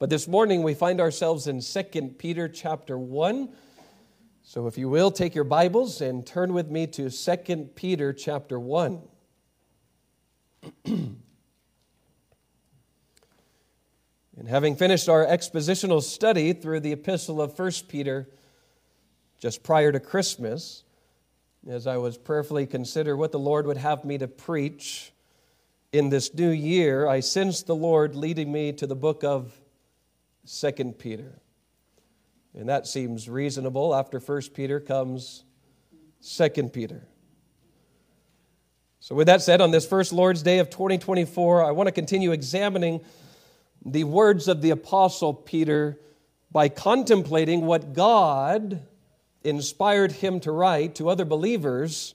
But this morning we find ourselves in 2 Peter chapter 1. So if you will, take your Bibles and turn with me to 2 Peter chapter 1. and having finished our expositional study through the epistle of 1 Peter just prior to Christmas, as I was prayerfully consider what the Lord would have me to preach in this new year, I sensed the Lord leading me to the book of Second Peter. And that seems reasonable. After First Peter comes Second Peter. So, with that said, on this first Lord's Day of 2024, I want to continue examining the words of the Apostle Peter by contemplating what God inspired him to write to other believers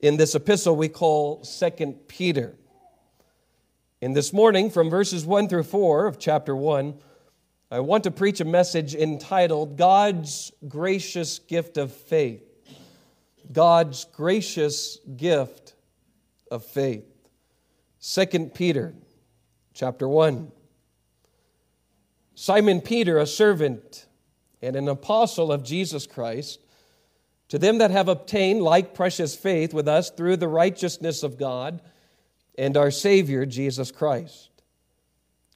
in this epistle we call Second Peter. In this morning, from verses 1 through 4 of chapter 1, I want to preach a message entitled God's Gracious Gift of Faith. God's gracious gift of faith. 2 Peter chapter 1. Simon Peter, a servant and an apostle of Jesus Christ, to them that have obtained like precious faith with us through the righteousness of God and our Savior Jesus Christ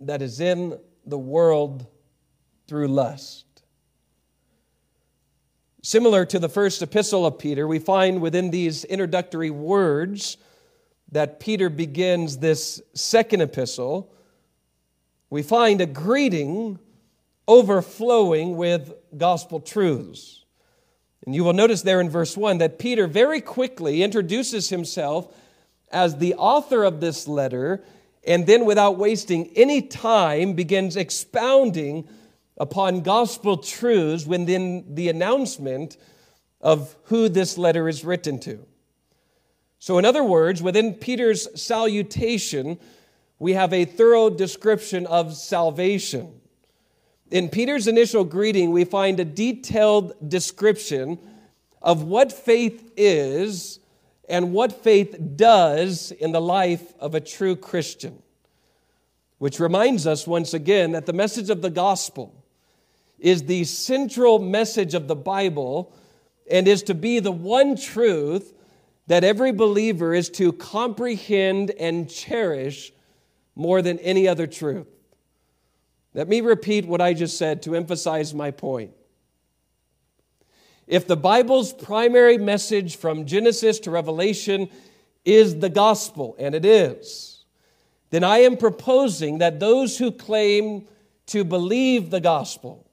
that is in the world through lust. Similar to the first epistle of Peter, we find within these introductory words that Peter begins this second epistle, we find a greeting overflowing with gospel truths. And you will notice there in verse 1 that Peter very quickly introduces himself as the author of this letter and then, without wasting any time, begins expounding upon gospel truths within the announcement of who this letter is written to. So, in other words, within Peter's salutation, we have a thorough description of salvation. In Peter's initial greeting, we find a detailed description of what faith is and what faith does in the life of a true Christian. Which reminds us once again that the message of the gospel is the central message of the Bible and is to be the one truth that every believer is to comprehend and cherish more than any other truth. Let me repeat what I just said to emphasize my point. If the Bible's primary message from Genesis to Revelation is the gospel, and it is, then I am proposing that those who claim to believe the gospel,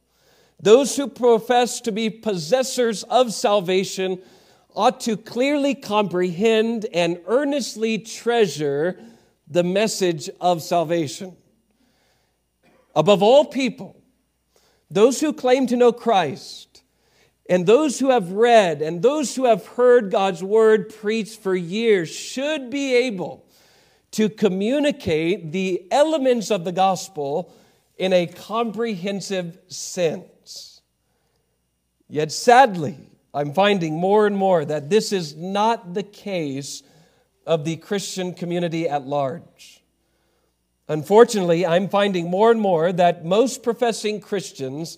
those who profess to be possessors of salvation, ought to clearly comprehend and earnestly treasure the message of salvation. Above all people, those who claim to know Christ and those who have read and those who have heard God's word preached for years should be able to communicate the elements of the gospel in a comprehensive sense. Yet sadly, I'm finding more and more that this is not the case of the Christian community at large. Unfortunately, I'm finding more and more that most professing Christians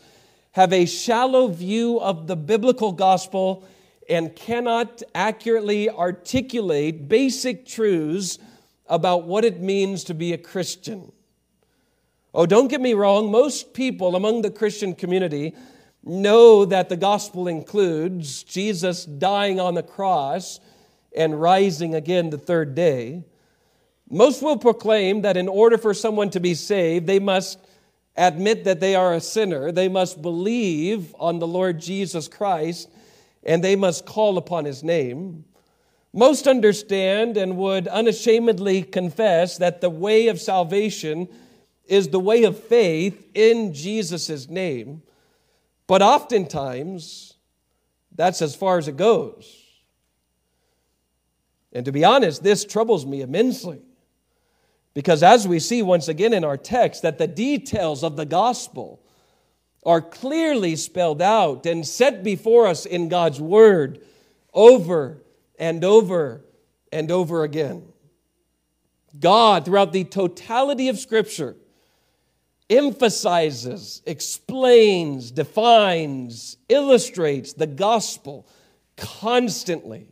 have a shallow view of the biblical gospel and cannot accurately articulate basic truths about what it means to be a Christian. Oh, don't get me wrong, most people among the Christian community know that the gospel includes Jesus dying on the cross and rising again the third day. Most will proclaim that in order for someone to be saved, they must admit that they are a sinner, they must believe on the Lord Jesus Christ, and they must call upon his name. Most understand and would unashamedly confess that the way of salvation is the way of faith in Jesus' name, but oftentimes that's as far as it goes. And to be honest, this troubles me immensely. Because as we see once again in our text, that the details of the gospel are clearly spelled out and set before us in God's word over and over and over again. God, throughout the totality of Scripture, emphasizes, explains, defines, illustrates the gospel constantly.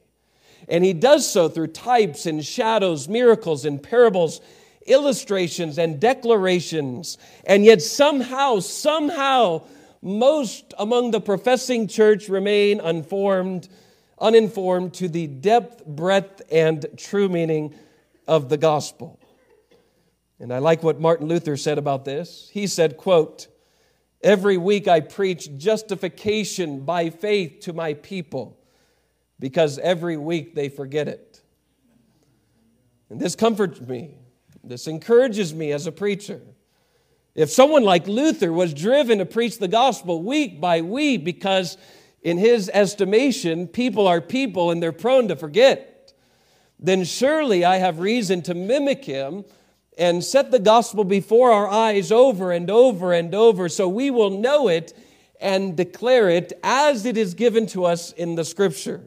And he does so through types and shadows, miracles and parables, illustrations and declarations. And yet, somehow, somehow, most among the professing church remain unformed, uninformed to the depth, breadth, and true meaning of the gospel. And I like what Martin Luther said about this. He said, quote, Every week I preach justification by faith to my people because every week they forget it. And this comforts me. This encourages me as a preacher. If someone like Luther was driven to preach the gospel week by week because, in his estimation, people are people and they're prone to forget, then surely I have reason to mimic him and set the gospel before our eyes over and over and over so we will know it and declare it as it is given to us in the scripture.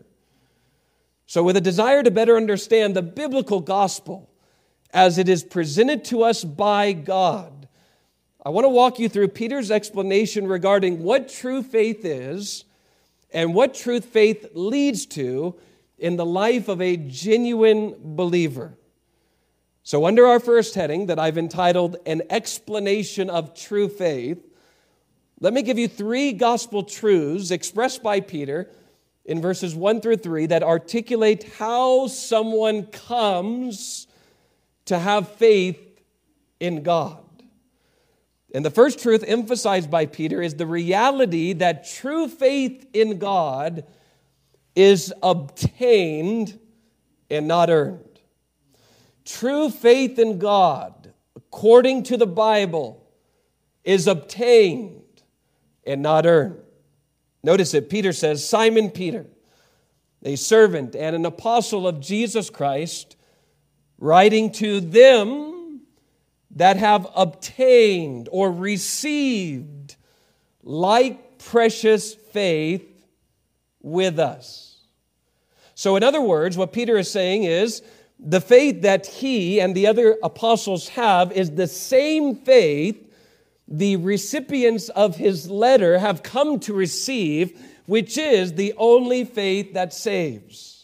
So, with a desire to better understand the biblical gospel as it is presented to us by God, I want to walk you through Peter's explanation regarding what true faith is and what truth faith leads to in the life of a genuine believer. So, under our first heading that I've entitled An Explanation of True Faith, let me give you three gospel truths expressed by Peter in verses 1 through 3 that articulate how someone comes to have faith in God. And the first truth emphasized by Peter is the reality that true faith in God is obtained and not earned. True faith in God, according to the Bible, is obtained and not earned. Notice it, Peter says, Simon Peter, a servant and an apostle of Jesus Christ, writing to them that have obtained or received like precious faith with us. So, in other words, what Peter is saying is the faith that he and the other apostles have is the same faith the recipients of his letter have come to receive, which is the only faith that saves.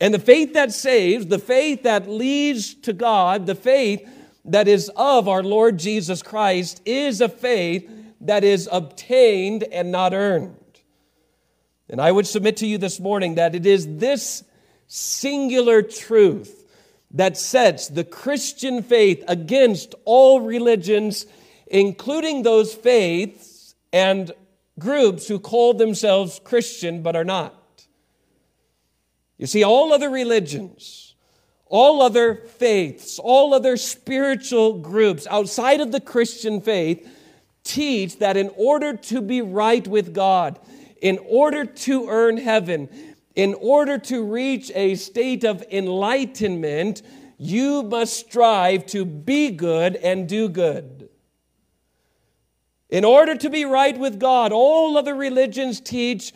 And the faith that saves, the faith that leads to God, the faith that is of our Lord Jesus Christ, is a faith that is obtained and not earned. And I would submit to you this morning that it is this singular truth that sets the Christian faith against all religions, including those faiths and groups who call themselves Christian but are not. You see, all other religions, all other faiths, all other spiritual groups outside of the Christian faith teach that in order to be right with God, in order to earn heaven, in order to reach a state of enlightenment, you must strive to be good and do good. In order to be right with God, all other religions teach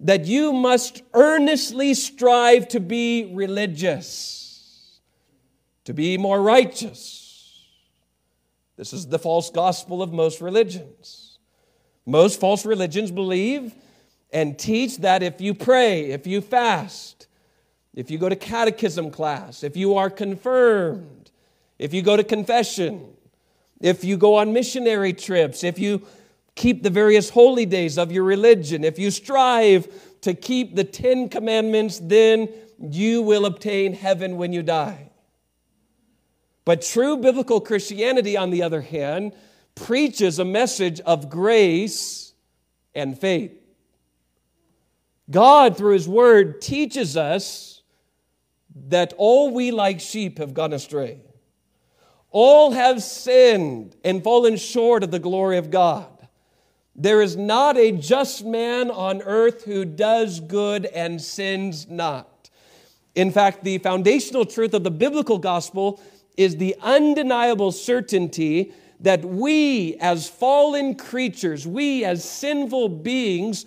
that you must earnestly strive to be religious, to be more righteous. This is the false gospel of most religions. Most false religions believe and teach that if you pray, if you fast, if you go to catechism class, if you are confirmed, if you go to confession, if you go on missionary trips, if you keep the various holy days of your religion, if you strive to keep the Ten Commandments, then you will obtain heaven when you die. But true biblical Christianity, on the other hand, preaches a message of grace and faith. God, through His Word, teaches us that all we like sheep have gone astray. All have sinned and fallen short of the glory of God. There is not a just man on earth who does good and sins not. In fact, the foundational truth of the biblical gospel is the undeniable certainty that we, as fallen creatures, we, as sinful beings,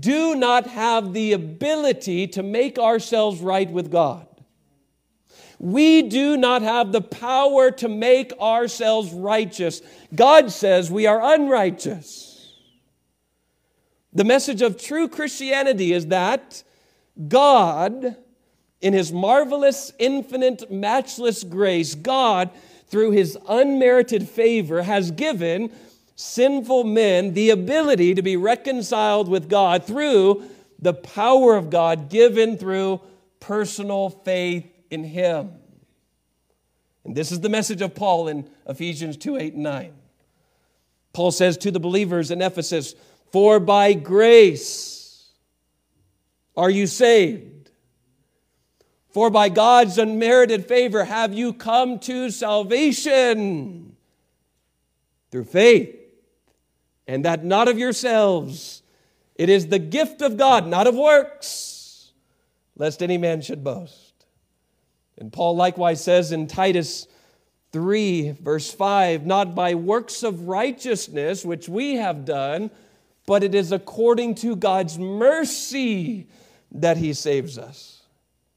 do not have the ability to make ourselves right with God. We do not have the power to make ourselves righteous. God says we are unrighteous. The message of true Christianity is that God, in His marvelous, infinite, matchless grace, God, through His unmerited favor, has given sinful men the ability to be reconciled with God through the power of God given through personal faith in Him. And this is the message of Paul in Ephesians 2 8 and 9. Paul says to the believers in Ephesus, For by grace are you saved. For by God's unmerited favor have you come to salvation through faith, and that not of yourselves. It is the gift of God, not of works, lest any man should boast. And Paul likewise says in Titus 3, verse 5, not by works of righteousness which we have done, but it is according to God's mercy that he saves us.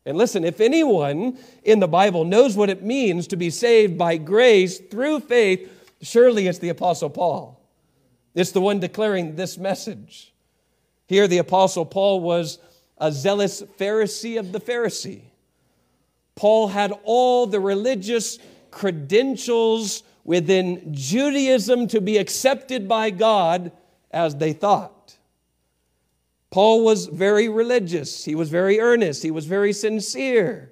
And listen, if anyone in the Bible knows what it means to be saved by grace through faith, surely it's the Apostle Paul. It's the one declaring this message. Here, the Apostle Paul was a zealous Pharisee of the Pharisee. Paul had all the religious credentials within Judaism to be accepted by God as they thought. Paul was very religious, he was very earnest, he was very sincere.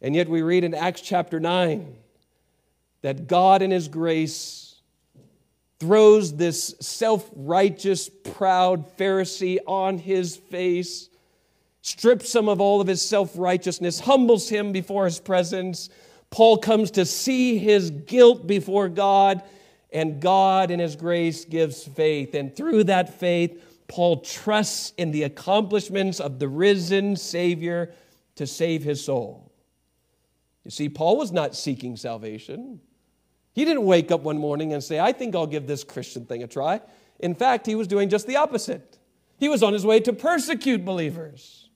And yet we read in Acts chapter 9 that God in his grace throws this self righteous, proud Pharisee on his face strips him of all of his self righteousness, humbles him before his presence. Paul comes to see his guilt before God, and God, in his grace, gives faith. And through that faith, Paul trusts in the accomplishments of the risen Savior to save his soul. You see, Paul was not seeking salvation. He didn't wake up one morning and say, I think I'll give this Christian thing a try. In fact, he was doing just the opposite. He was on his way to persecute believers.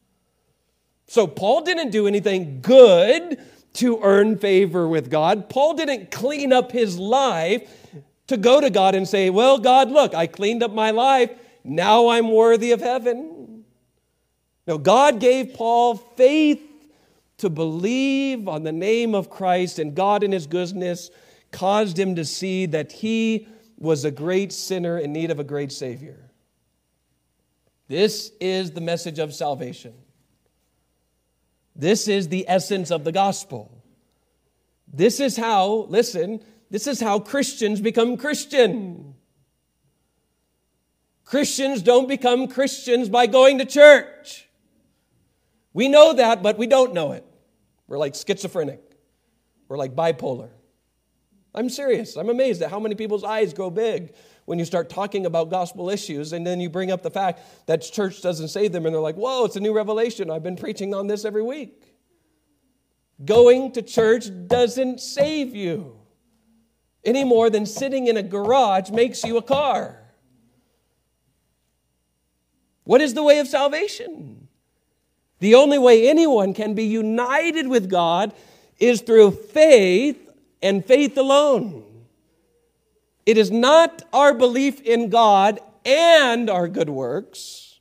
So Paul didn't do anything good to earn favor with God. Paul didn't clean up his life to go to God and say, Well, God, look, I cleaned up my life. Now I'm worthy of heaven. No, God gave Paul faith to believe on the name of Christ, and God, in his goodness, caused him to see that he was a great sinner in need of a great Savior. This is the message of salvation. This is the essence of the gospel. This is how, listen, this is how Christians become Christian. Christians don't become Christians by going to church. We know that, but we don't know it. We're like schizophrenic. We're like bipolar. I'm serious. I'm amazed at how many people's eyes grow big when you start talking about gospel issues and then you bring up the fact that church doesn't save them and they're like, whoa, it's a new revelation. I've been preaching on this every week. Going to church doesn't save you any more than sitting in a garage makes you a car. What is the way of salvation? The only way anyone can be united with God is through faith and faith alone. It is not our belief in God and our good works.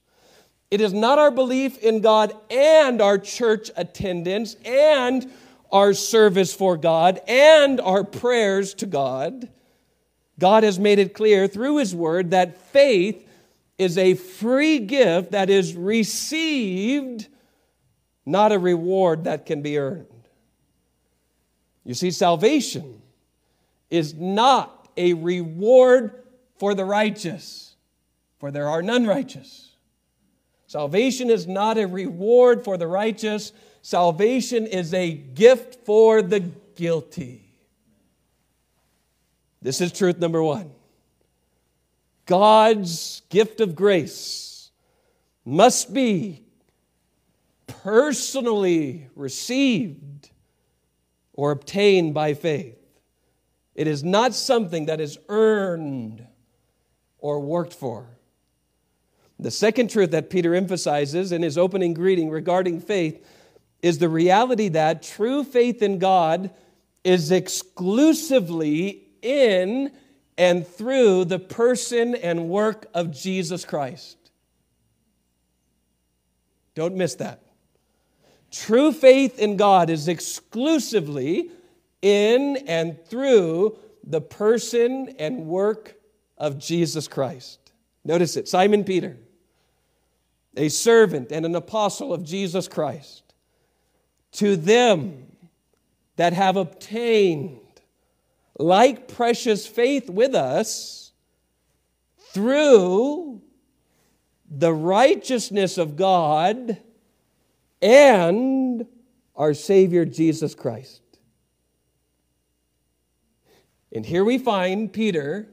It is not our belief in God and our church attendance and our service for God and our prayers to God. God has made it clear through His Word that faith is a free gift that is received, not a reward that can be earned. You see, salvation is not a reward for the righteous, for there are none righteous. Salvation is not a reward for the righteous, salvation is a gift for the guilty. This is truth number one. God's gift of grace must be personally received or obtained by faith. It is not something that is earned or worked for. The second truth that Peter emphasizes in his opening greeting regarding faith is the reality that true faith in God is exclusively in and through the person and work of Jesus Christ. Don't miss that. True faith in God is exclusively in and through the person and work of Jesus Christ. Notice it Simon Peter, a servant and an apostle of Jesus Christ, to them that have obtained like precious faith with us through the righteousness of God and our Savior Jesus Christ. And here we find Peter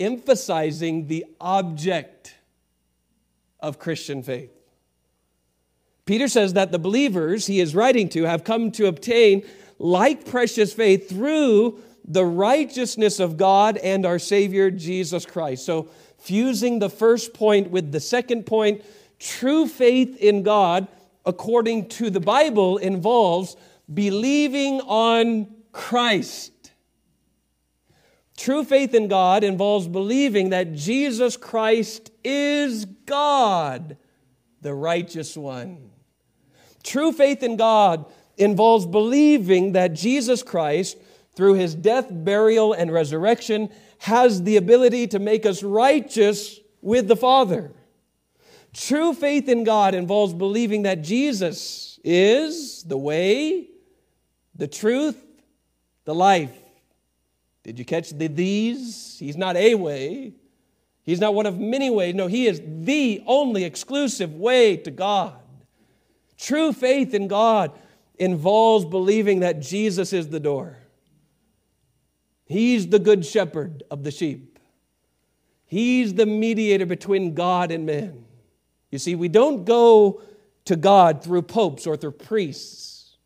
emphasizing the object of Christian faith. Peter says that the believers he is writing to have come to obtain like precious faith through the righteousness of God and our Savior Jesus Christ. So, fusing the first point with the second point, true faith in God, according to the Bible, involves believing on Christ. True faith in God involves believing that Jesus Christ is God, the righteous one. True faith in God involves believing that Jesus Christ, through his death, burial, and resurrection, has the ability to make us righteous with the Father. True faith in God involves believing that Jesus is the way, the truth, the life. Did you catch the these? He's not a way. He's not one of many ways. No, he is the only exclusive way to God. True faith in God involves believing that Jesus is the door. He's the good shepherd of the sheep. He's the mediator between God and man. You see, we don't go to God through popes or through priests.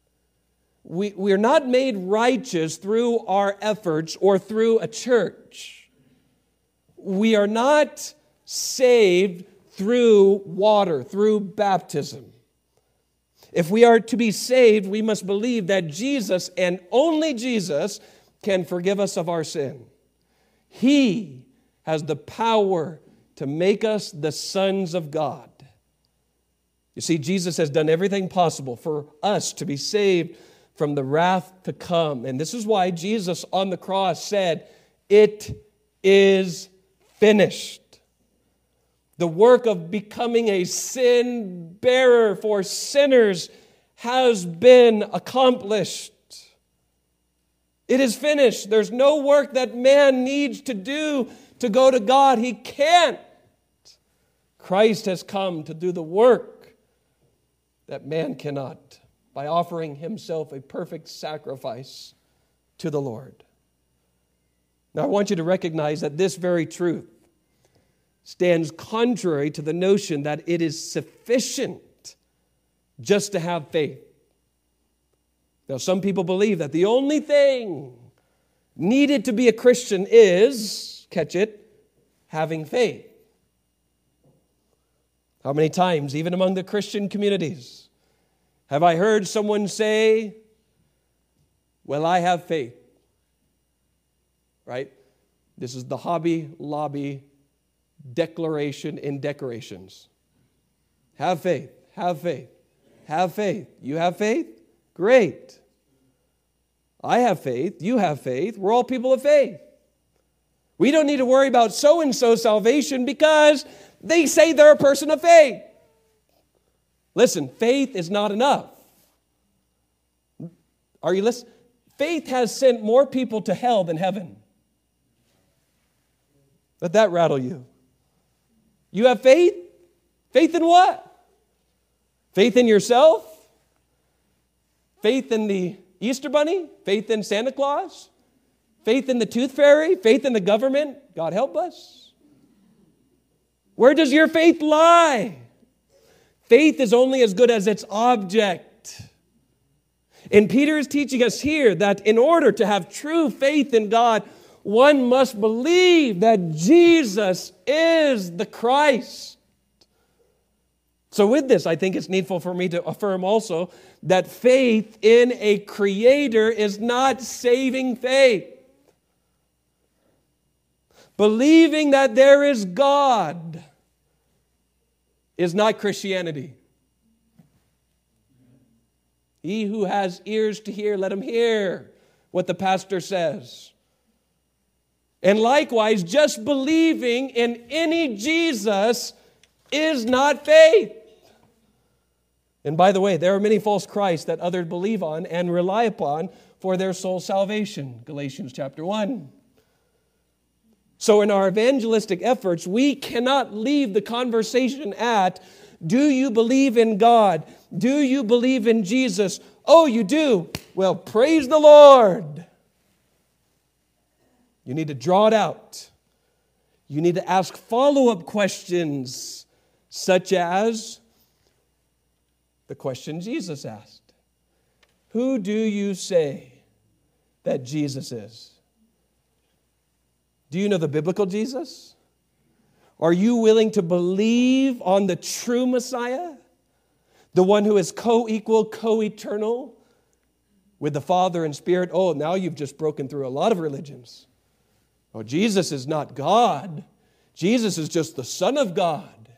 We, we're not made righteous through our efforts or through a church. We are not saved through water, through baptism. If we are to be saved, we must believe that Jesus and only Jesus can forgive us of our sin. He has the power to make us the sons of God. You see, Jesus has done everything possible for us to be saved from the wrath to come. And this is why Jesus on the cross said, It is finished. The work of becoming a sin bearer for sinners has been accomplished. It is finished. There's no work that man needs to do to go to God. He can't. Christ has come to do the work that man cannot by offering himself a perfect sacrifice to the Lord. Now, I want you to recognize that this very truth stands contrary to the notion that it is sufficient just to have faith. Now, some people believe that the only thing needed to be a Christian is, catch it, having faith. How many times, even among the Christian communities, have I heard someone say, Well, I have faith? Right? This is the Hobby Lobby declaration in decorations. Have faith, have faith, have faith. You have faith? Great. I have faith, you have faith, we're all people of faith. We don't need to worry about so and so salvation because they say they're a person of faith. Listen, faith is not enough. Are you listening? Faith has sent more people to hell than heaven. Let that rattle you. You have faith? Faith in what? Faith in yourself? Faith in the Easter Bunny? Faith in Santa Claus? Faith in the tooth fairy? Faith in the government? God help us. Where does your faith lie? Faith is only as good as its object. And Peter is teaching us here that in order to have true faith in God, one must believe that Jesus is the Christ. So, with this, I think it's needful for me to affirm also that faith in a creator is not saving faith. Believing that there is God is not Christianity. He who has ears to hear, let him hear what the pastor says. And likewise, just believing in any Jesus is not faith. And by the way, there are many false Christs that others believe on and rely upon for their soul salvation. Galatians chapter 1. So, in our evangelistic efforts, we cannot leave the conversation at Do you believe in God? Do you believe in Jesus? Oh, you do? Well, praise the Lord. You need to draw it out. You need to ask follow up questions, such as the question Jesus asked Who do you say that Jesus is? Do you know the biblical Jesus? Are you willing to believe on the true Messiah? The one who is co equal, co eternal with the Father and Spirit? Oh, now you've just broken through a lot of religions. Oh, Jesus is not God. Jesus is just the Son of God.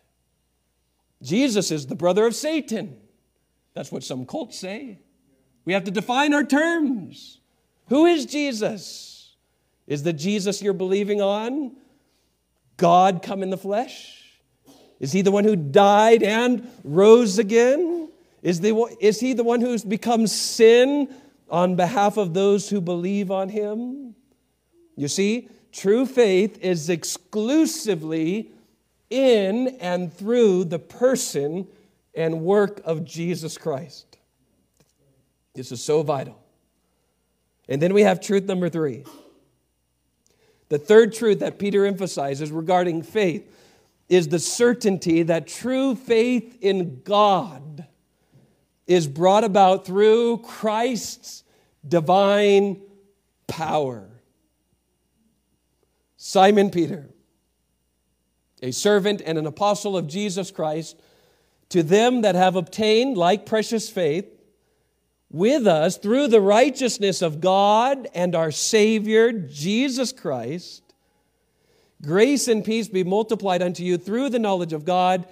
Jesus is the brother of Satan. That's what some cults say. We have to define our terms. Who is Jesus? Is the Jesus you're believing on God come in the flesh? Is he the one who died and rose again? Is, the, is he the one who's become sin on behalf of those who believe on him? You see, true faith is exclusively in and through the person and work of Jesus Christ. This is so vital. And then we have truth number three. The third truth that Peter emphasizes regarding faith is the certainty that true faith in God is brought about through Christ's divine power. Simon Peter, a servant and an apostle of Jesus Christ, to them that have obtained like precious faith, with us through the righteousness of God and our Savior, Jesus Christ. Grace and peace be multiplied unto you through the knowledge of God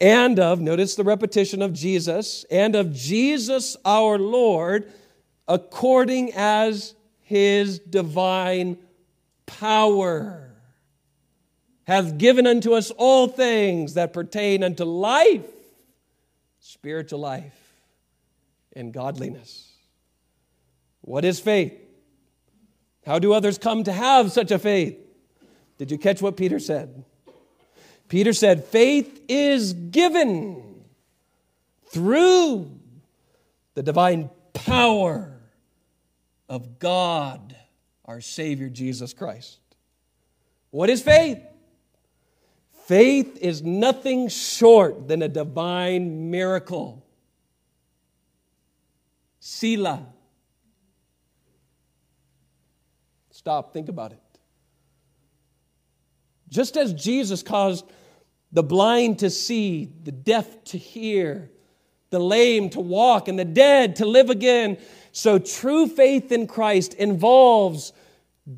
and of, notice the repetition of Jesus, and of Jesus our Lord, according as his divine power hath given unto us all things that pertain unto life, spiritual life and godliness. What is faith? How do others come to have such a faith? Did you catch what Peter said? Peter said, Faith is given through the divine power of God, our Savior Jesus Christ. What is faith? Faith is nothing short than a divine miracle. Selah. Stop, think about it. Just as Jesus caused the blind to see, the deaf to hear, the lame to walk, and the dead to live again, so true faith in Christ involves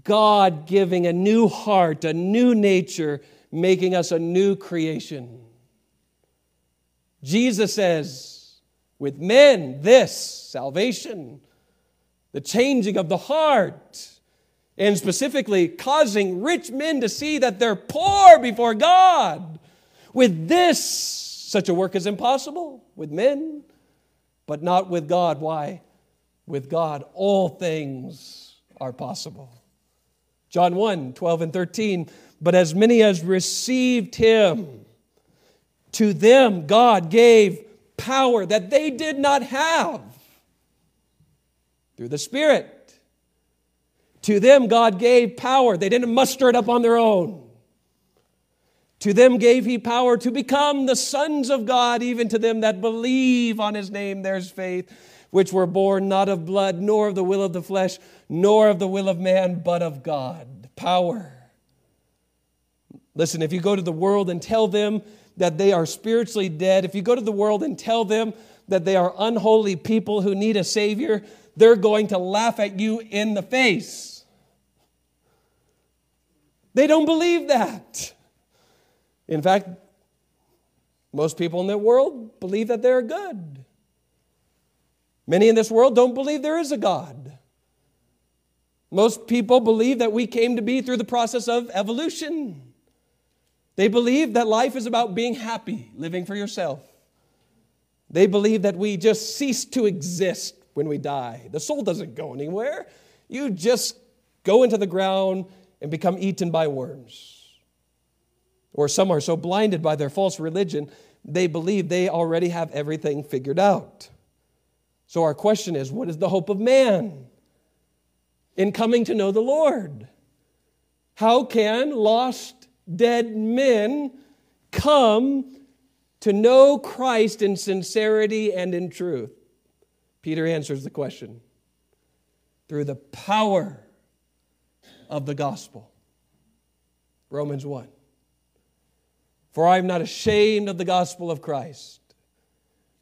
God giving a new heart, a new nature, making us a new creation. Jesus says, with men, this salvation, the changing of the heart, and specifically causing rich men to see that they're poor before God. With this, such a work is impossible with men, but not with God. Why? With God, all things are possible. John 1 12 and 13. But as many as received him, to them God gave power that they did not have through the Spirit To them, God gave power. They didn't muster it up on their own. To them gave he power to become the sons of God, even to them that believe on his name, there's faith, which were born not of blood, nor of the will of the flesh, nor of the will of man, but of God. Power. Listen, if you go to the world and tell them that they are spiritually dead, if you go to the world and tell them that they are unholy people who need a Savior, they're going to laugh at you in the face. They don't believe that. In fact, most people in the world believe that they're good. Many in this world don't believe there is a God. Most people believe that we came to be through the process of evolution. They believe that life is about being happy, living for yourself. They believe that we just cease to exist when we die. The soul doesn't go anywhere. You just go into the ground and become eaten by worms. Or some are so blinded by their false religion, they believe they already have everything figured out. So, our question is what is the hope of man in coming to know the Lord? How can lost, dead men come to know Christ in sincerity and in truth? Peter answers the question through the power of the gospel. Romans 1. For I am not ashamed of the gospel of Christ,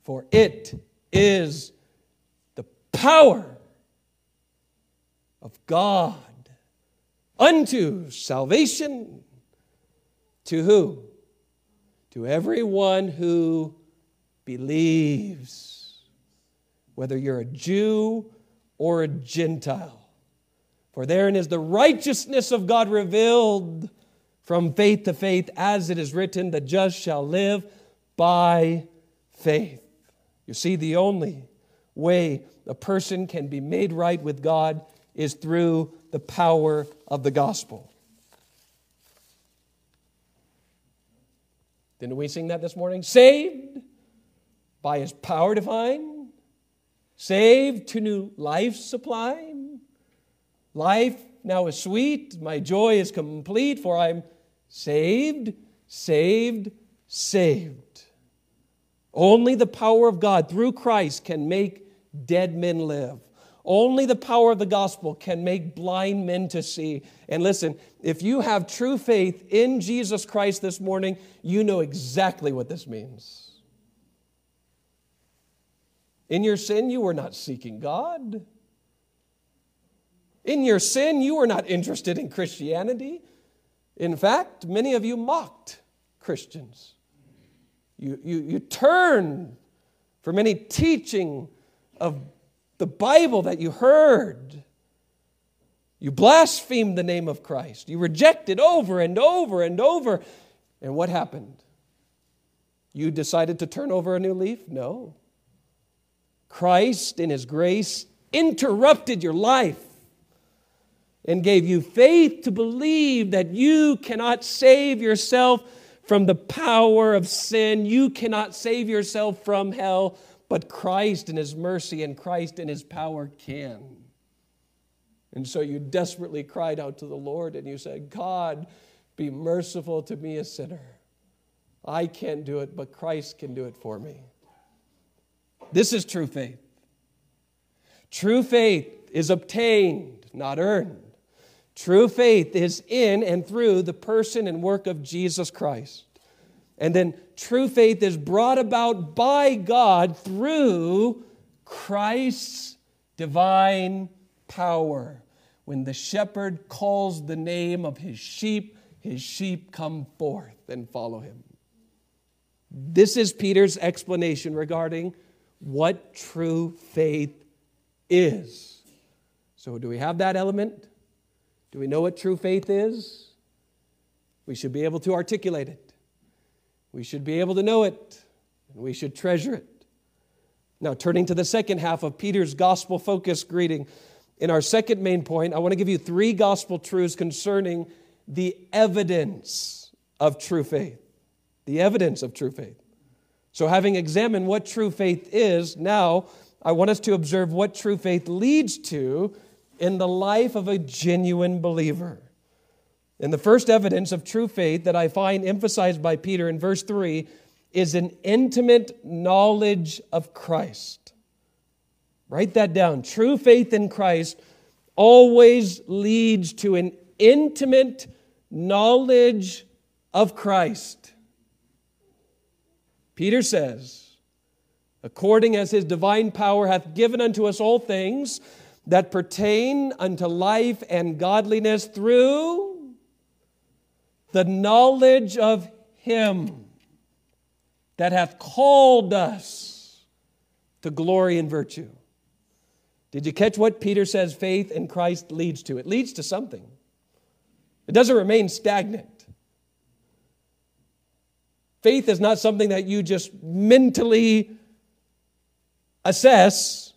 for it is power of God unto salvation to who? To everyone who believes, whether you're a Jew or a Gentile. For therein is the righteousness of God revealed from faith to faith, as it is written, the just shall live by faith. You see, the only way a person can be made right with God is through the power of the gospel. Didn't we sing that this morning? Saved by his power divine, saved to new life sublime. Life now is sweet, my joy is complete, for I'm Saved, saved, saved. Only the power of God through Christ can make dead men live. Only the power of the gospel can make blind men to see. And listen, if you have true faith in Jesus Christ this morning, you know exactly what this means. In your sin, you were not seeking God. In your sin, you were not interested in Christianity. In fact, many of you mocked Christians. You, you, you turned from any teaching of the Bible that you heard. You blasphemed the name of Christ. You rejected over and over and over. And what happened? You decided to turn over a new leaf? No. Christ, in His grace, interrupted your life and gave you faith to believe that you cannot save yourself from the power of sin. You cannot save yourself from hell, but Christ in His mercy and Christ in His power can. And so you desperately cried out to the Lord and you said, God, be merciful to me, a sinner. I can't do it, but Christ can do it for me. This is true faith. True faith is obtained, not earned. True faith is in and through the person and work of Jesus Christ. And then true faith is brought about by God through Christ's divine power. When the shepherd calls the name of his sheep, his sheep come forth and follow him. This is Peter's explanation regarding what true faith is. So, do we have that element? Do we know what true faith is? We should be able to articulate it. We should be able to know it, and we should treasure it. Now, turning to the second half of Peter's gospel focused greeting, in our second main point, I want to give you three gospel truths concerning the evidence of true faith. The evidence of true faith. So, having examined what true faith is, now I want us to observe what true faith leads to in the life of a genuine believer. And the first evidence of true faith that I find emphasized by Peter in verse 3 is an intimate knowledge of Christ. Write that down. True faith in Christ always leads to an intimate knowledge of Christ. Peter says, according as his divine power hath given unto us all things that pertain unto life and godliness through the knowledge of him that hath called us to glory and virtue. Did you catch what Peter says faith in Christ leads to? It leads to something. It doesn't remain stagnant. Faith is not something that you just mentally assess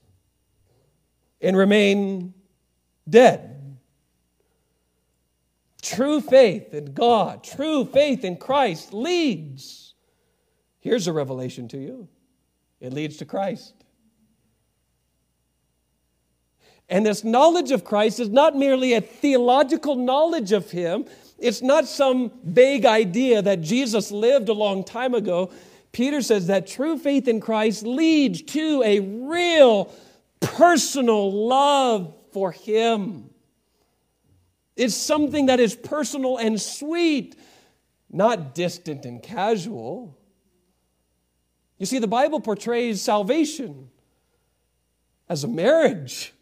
and remain dead. True faith in God, true faith in Christ leads. Here's a revelation to you it leads to Christ. And this knowledge of Christ is not merely a theological knowledge of Him, it's not some vague idea that Jesus lived a long time ago. Peter says that true faith in Christ leads to a real personal love for Him. It's something that is personal and sweet, not distant and casual. You see, the Bible portrays salvation as a marriage.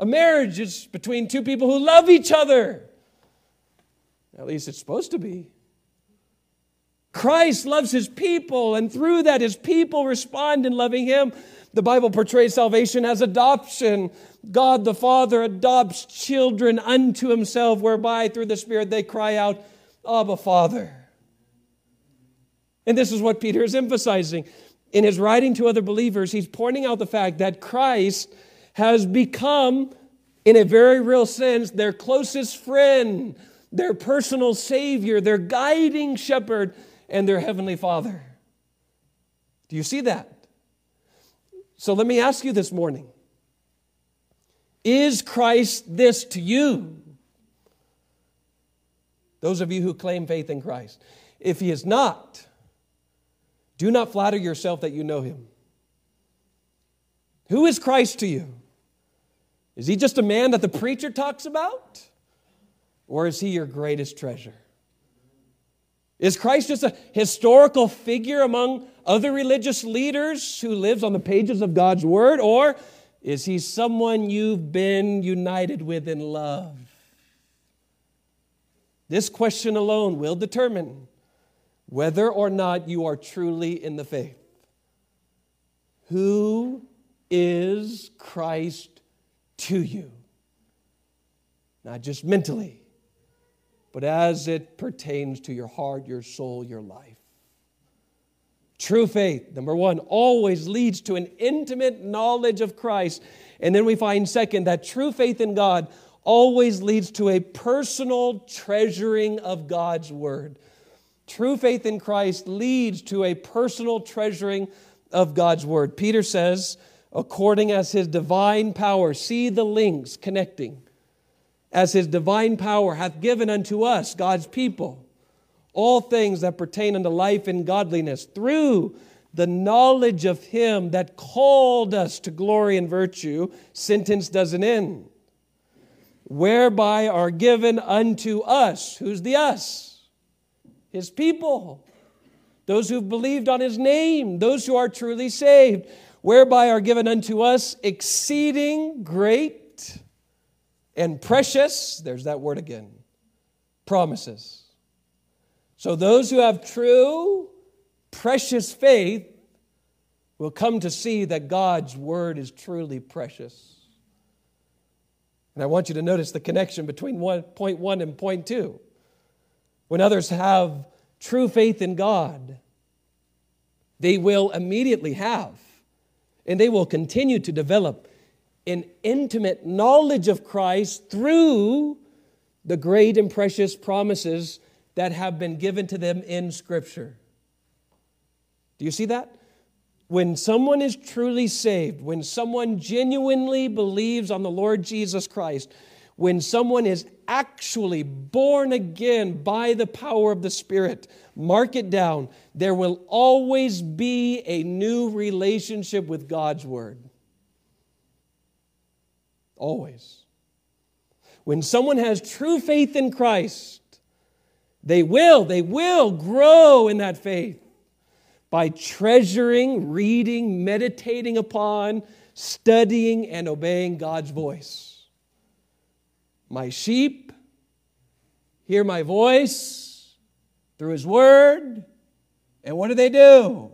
A marriage is between two people who love each other. At least it's supposed to be. Christ loves his people, and through that, his people respond in loving him. The Bible portrays salvation as adoption. God the Father adopts children unto himself, whereby through the Spirit they cry out, Abba, Father. And this is what Peter is emphasizing. In his writing to other believers, he's pointing out the fact that Christ has become, in a very real sense, their closest friend, their personal Savior, their guiding shepherd, and their Heavenly Father. Do you see that? So let me ask you this morning Is Christ this to you? Those of you who claim faith in Christ. If he is not, do not flatter yourself that you know him. Who is Christ to you? Is he just a man that the preacher talks about? Or is he your greatest treasure? Is Christ just a historical figure among other religious leaders who lives on the pages of God's Word? Or is he someone you've been united with in love? This question alone will determine whether or not you are truly in the faith. Who is Christ to you. Not just mentally, but as it pertains to your heart, your soul, your life. True faith, number one, always leads to an intimate knowledge of Christ. And then we find, second, that true faith in God always leads to a personal treasuring of God's word. True faith in Christ leads to a personal treasuring of God's word. Peter says, according as his divine power, see the links connecting, as his divine power hath given unto us, God's people, all things that pertain unto life and godliness through the knowledge of him that called us to glory and virtue. Sentence doesn't end. Whereby are given unto us, who's the us? His people, those who've believed on his name, those who are truly saved whereby are given unto us exceeding great and precious, there's that word again, promises. So those who have true, precious faith will come to see that God's word is truly precious. And I want you to notice the connection between one, point one and point two. When others have true faith in God, they will immediately have and they will continue to develop an intimate knowledge of Christ through the great and precious promises that have been given to them in Scripture. Do you see that? when someone is truly saved, when someone genuinely believes on the Lord Jesus Christ, when someone is actually born again by the power of the Spirit, mark it down, there will always be a new relationship with God's Word. Always. When someone has true faith in Christ, they will, they will grow in that faith by treasuring, reading, meditating upon, studying, and obeying God's voice. My sheep hear my voice through His Word, and what do they do?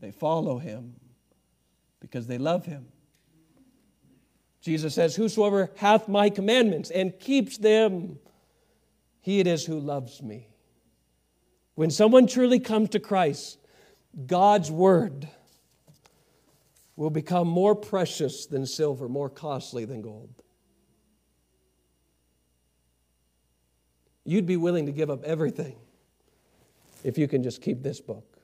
They follow Him because they love Him. Jesus says, Whosoever hath my commandments and keeps them, he it is who loves me. When someone truly comes to Christ, God's word will become more precious than silver, more costly than gold. You'd be willing to give up everything if you can just keep this book.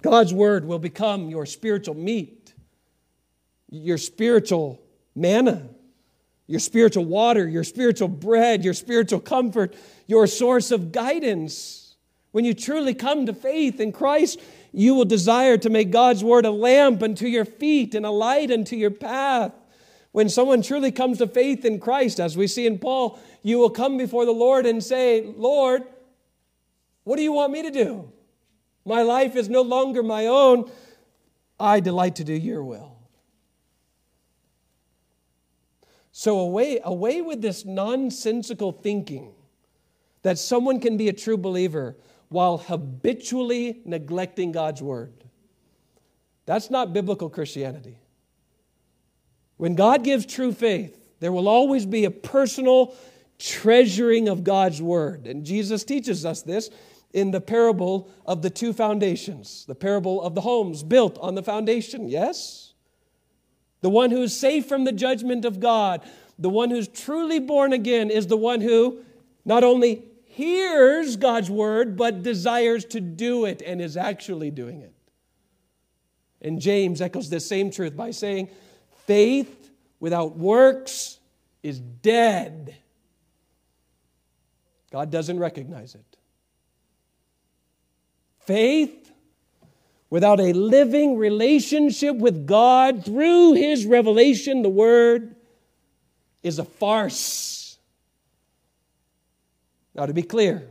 God's word will become your spiritual meat, your spiritual manna, your spiritual water, your spiritual bread, your spiritual comfort, your source of guidance. When you truly come to faith in Christ, you will desire to make God's word a lamp unto your feet and a light unto your path. When someone truly comes to faith in Christ, as we see in Paul, you will come before the Lord and say, Lord, what do you want me to do? My life is no longer my own. I delight to do your will. So, away, away with this nonsensical thinking that someone can be a true believer while habitually neglecting God's word. That's not biblical Christianity. When God gives true faith, there will always be a personal treasuring of God's word. And Jesus teaches us this in the parable of the two foundations, the parable of the homes built on the foundation, yes? The one who is safe from the judgment of God, the one who's truly born again, is the one who not only hears God's word, but desires to do it and is actually doing it. And James echoes this same truth by saying, faith without works is dead. God doesn't recognize it. Faith without a living relationship with God through His revelation, the Word, is a farce. Now, to be clear,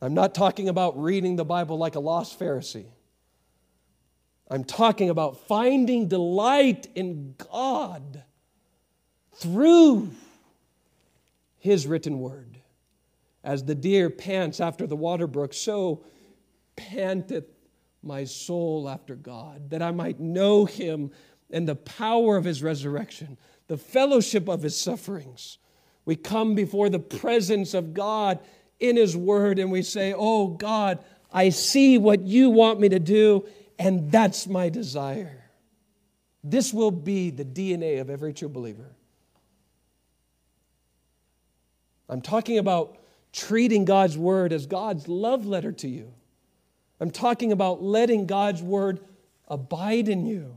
I'm not talking about reading the Bible like a lost Pharisee. I'm talking about finding delight in God through His written word. As the deer pants after the water brook, so panteth my soul after God, that I might know Him and the power of His resurrection, the fellowship of His sufferings we come before the presence of God in His Word and we say, Oh God, I see what you want me to do, and that's my desire. This will be the DNA of every true believer. I'm talking about treating God's Word as God's love letter to you. I'm talking about letting God's Word abide in you.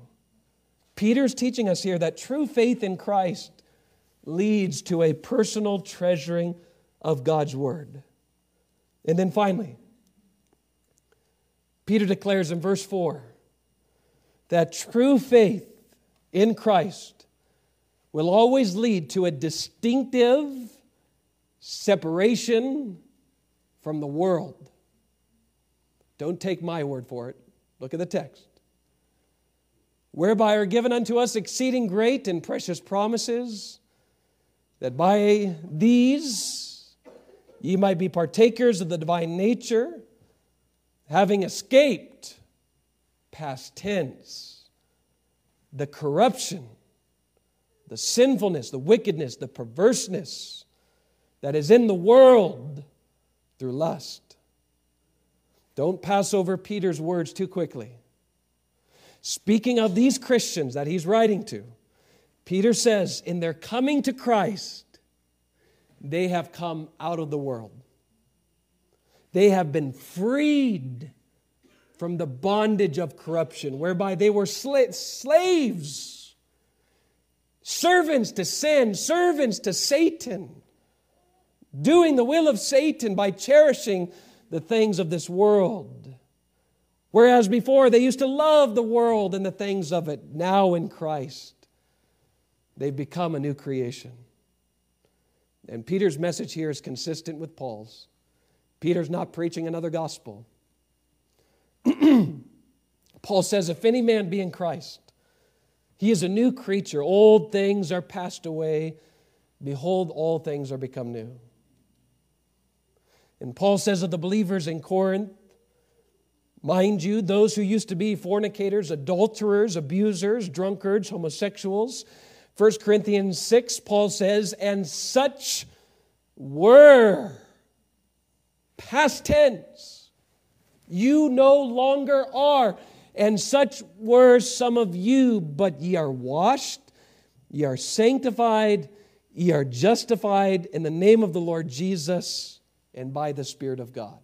Peter's teaching us here that true faith in Christ leads to a personal treasuring of God's word. And then finally, Peter declares in verse 4 that true faith in Christ will always lead to a distinctive separation from the world. Don't take my word for it. Look at the text. Whereby are given unto us exceeding great and precious promises that by these ye might be partakers of the divine nature, having escaped past tense the corruption, the sinfulness, the wickedness, the perverseness that is in the world through lust. Don't pass over Peter's words too quickly. Speaking of these Christians that he's writing to, Peter says, in their coming to Christ, they have come out of the world. They have been freed from the bondage of corruption, whereby they were sla- slaves, servants to sin, servants to Satan, doing the will of Satan by cherishing the things of this world. Whereas before they used to love the world and the things of it, now in Christ, they've become a new creation. And Peter's message here is consistent with Paul's. Peter's not preaching another gospel. Paul says, If any man be in Christ, he is a new creature. Old things are passed away. Behold, all things are become new. And Paul says of the believers in Corinth, mind you, those who used to be fornicators, adulterers, abusers, drunkards, homosexuals. 1 Corinthians 6, Paul says, and such were, past tense, you no longer are. And such were some of you, but ye are washed, ye are sanctified, ye are justified in the name of the Lord Jesus and by the Spirit of God.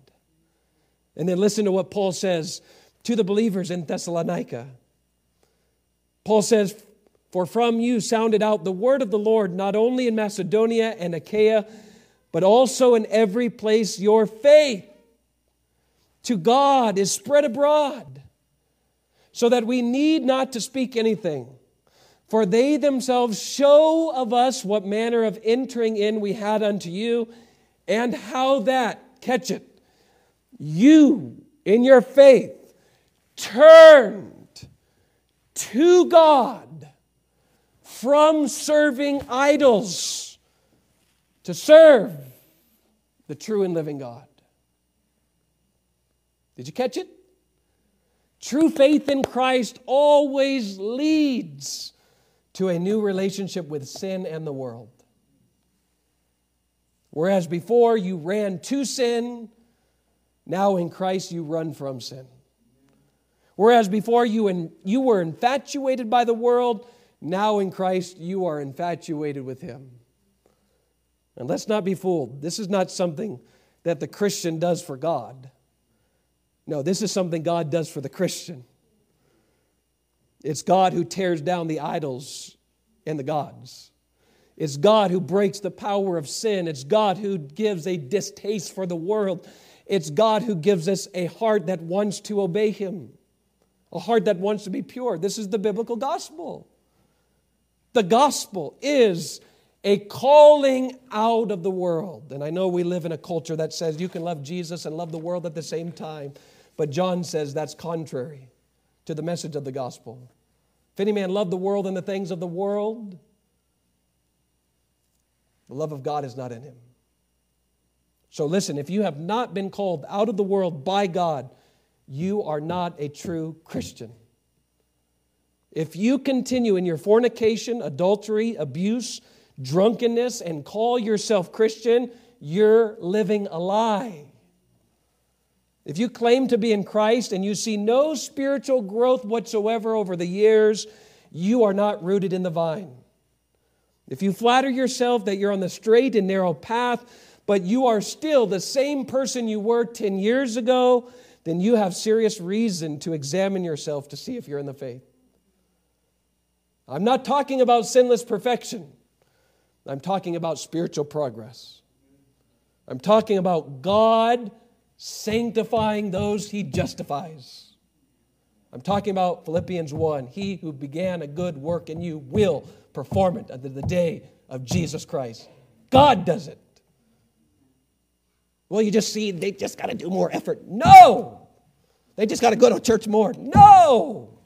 And then listen to what Paul says to the believers in Thessalonica. Paul says, For from you sounded out the word of the Lord, not only in Macedonia and Achaia, but also in every place your faith to God is spread abroad, so that we need not to speak anything. For they themselves show of us what manner of entering in we had unto you and how that, catch it, you in your faith turned to God from serving idols to serve the true and living God. Did you catch it? True faith in Christ always leads to a new relationship with sin and the world. Whereas before you ran to sin, now in Christ you run from sin. Whereas before you, in, you were infatuated by the world, now in Christ you are infatuated with Him. And let's not be fooled. This is not something that the Christian does for God. No, this is something God does for the Christian. It's God who tears down the idols and the gods. It's God who breaks the power of sin. It's God who gives a distaste for the world. It's God who gives us a heart that wants to obey Him, a heart that wants to be pure. This is the biblical gospel. The gospel is a calling out of the world. And I know we live in a culture that says you can love Jesus and love the world at the same time, but John says that's contrary to the message of the gospel. If any man love the world and the things of the world, the love of God is not in him. So listen, if you have not been called out of the world by God, you are not a true Christian. If you continue in your fornication, adultery, abuse, drunkenness, and call yourself Christian, you're living a lie. If you claim to be in Christ and you see no spiritual growth whatsoever over the years, you are not rooted in the vine. If you flatter yourself that you're on the straight and narrow path, but you are still the same person you were 10 years ago, then you have serious reason to examine yourself to see if you're in the faith. I'm not talking about sinless perfection. I'm talking about spiritual progress. I'm talking about God sanctifying those he justifies. I'm talking about Philippians 1. He who began a good work in you will perform it unto the day of Jesus Christ. God does it. Well, you just see, they just got to do more effort. No! They just got to go to church more. No!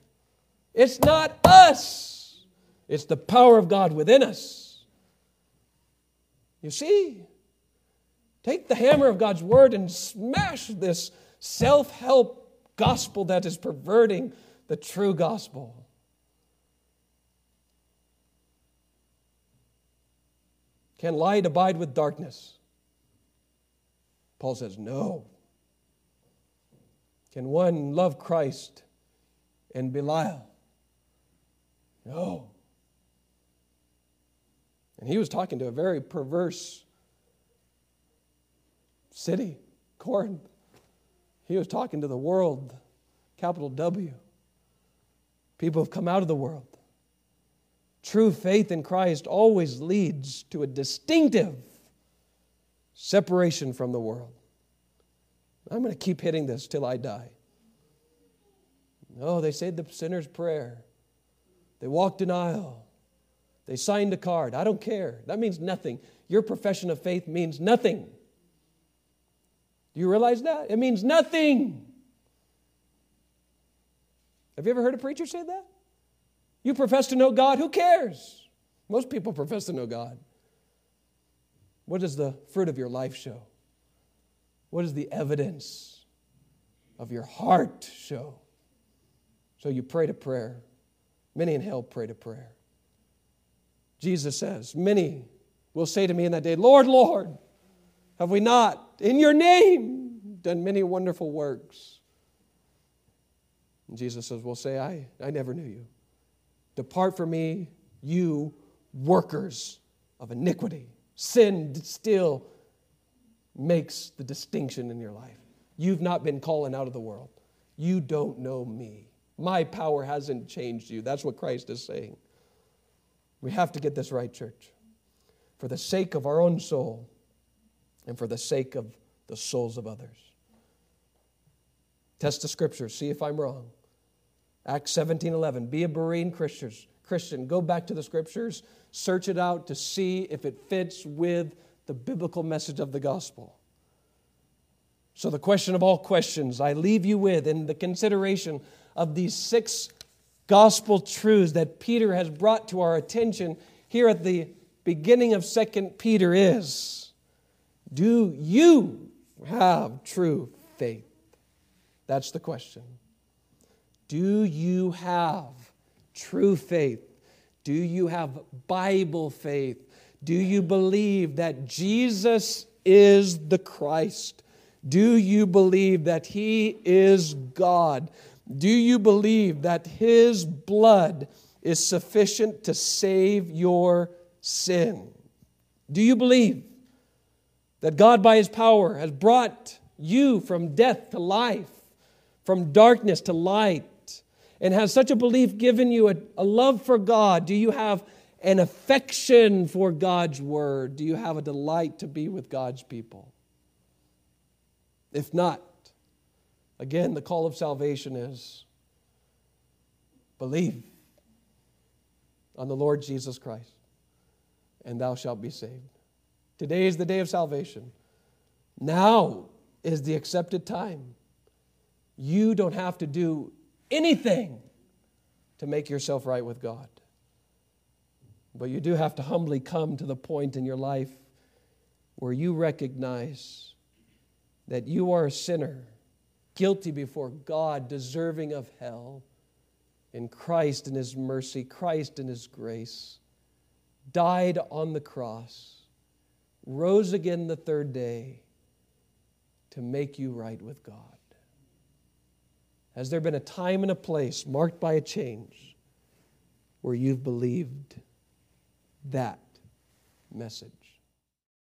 It's not us, it's the power of God within us. You see? Take the hammer of God's word and smash this self help gospel that is perverting the true gospel. Can light abide with darkness? Paul says, no. Can one love Christ and Belial? No. And he was talking to a very perverse city, Corinth. He was talking to the world capital W. People have come out of the world. True faith in Christ always leads to a distinctive separation from the world. I'm going to keep hitting this till I die. No, they said the sinner's prayer. They walked an aisle. They signed a card. I don't care. That means nothing. Your profession of faith means nothing. Do you realize that? It means nothing. Have you ever heard a preacher say that? You profess to know God, who cares? Most people profess to know God. What does the fruit of your life show? What does the evidence of your heart show? So you pray to prayer. Many in hell pray to prayer. Jesus says, Many will say to me in that day, Lord, Lord, have we not in your name done many wonderful works? And Jesus says, Well, say, I, I never knew you. Depart from me, you workers of iniquity. Sin still makes the distinction in your life. You've not been calling out of the world. You don't know me. My power hasn't changed you. That's what Christ is saying. We have to get this right, church. For the sake of our own soul and for the sake of the souls of others. Test the scriptures, see if I'm wrong. Acts 17 11. Be a Berean Christian. Go back to the scriptures, search it out to see if it fits with the biblical message of the gospel. So, the question of all questions I leave you with in the consideration of these six gospel truths that Peter has brought to our attention here at the beginning of 2 Peter is Do you have true faith? That's the question. Do you have true faith? Do you have Bible faith? Do you believe that Jesus is the Christ? Do you believe that He is God? Do you believe that His blood is sufficient to save your sin? Do you believe that God, by His power, has brought you from death to life, from darkness to light? And has such a belief given you a, a love for God? Do you have an affection for God's word? Do you have a delight to be with God's people? If not, again, the call of salvation is believe on the Lord Jesus Christ, and thou shalt be saved. Today is the day of salvation. Now is the accepted time. You don't have to do anything to make yourself right with God. But you do have to humbly come to the point in your life where you recognize that you are a sinner, guilty before God, deserving of hell. In Christ and His mercy, Christ and His grace, died on the cross, rose again the third day to make you right with God. Has there been a time and a place marked by a change where you've believed that message?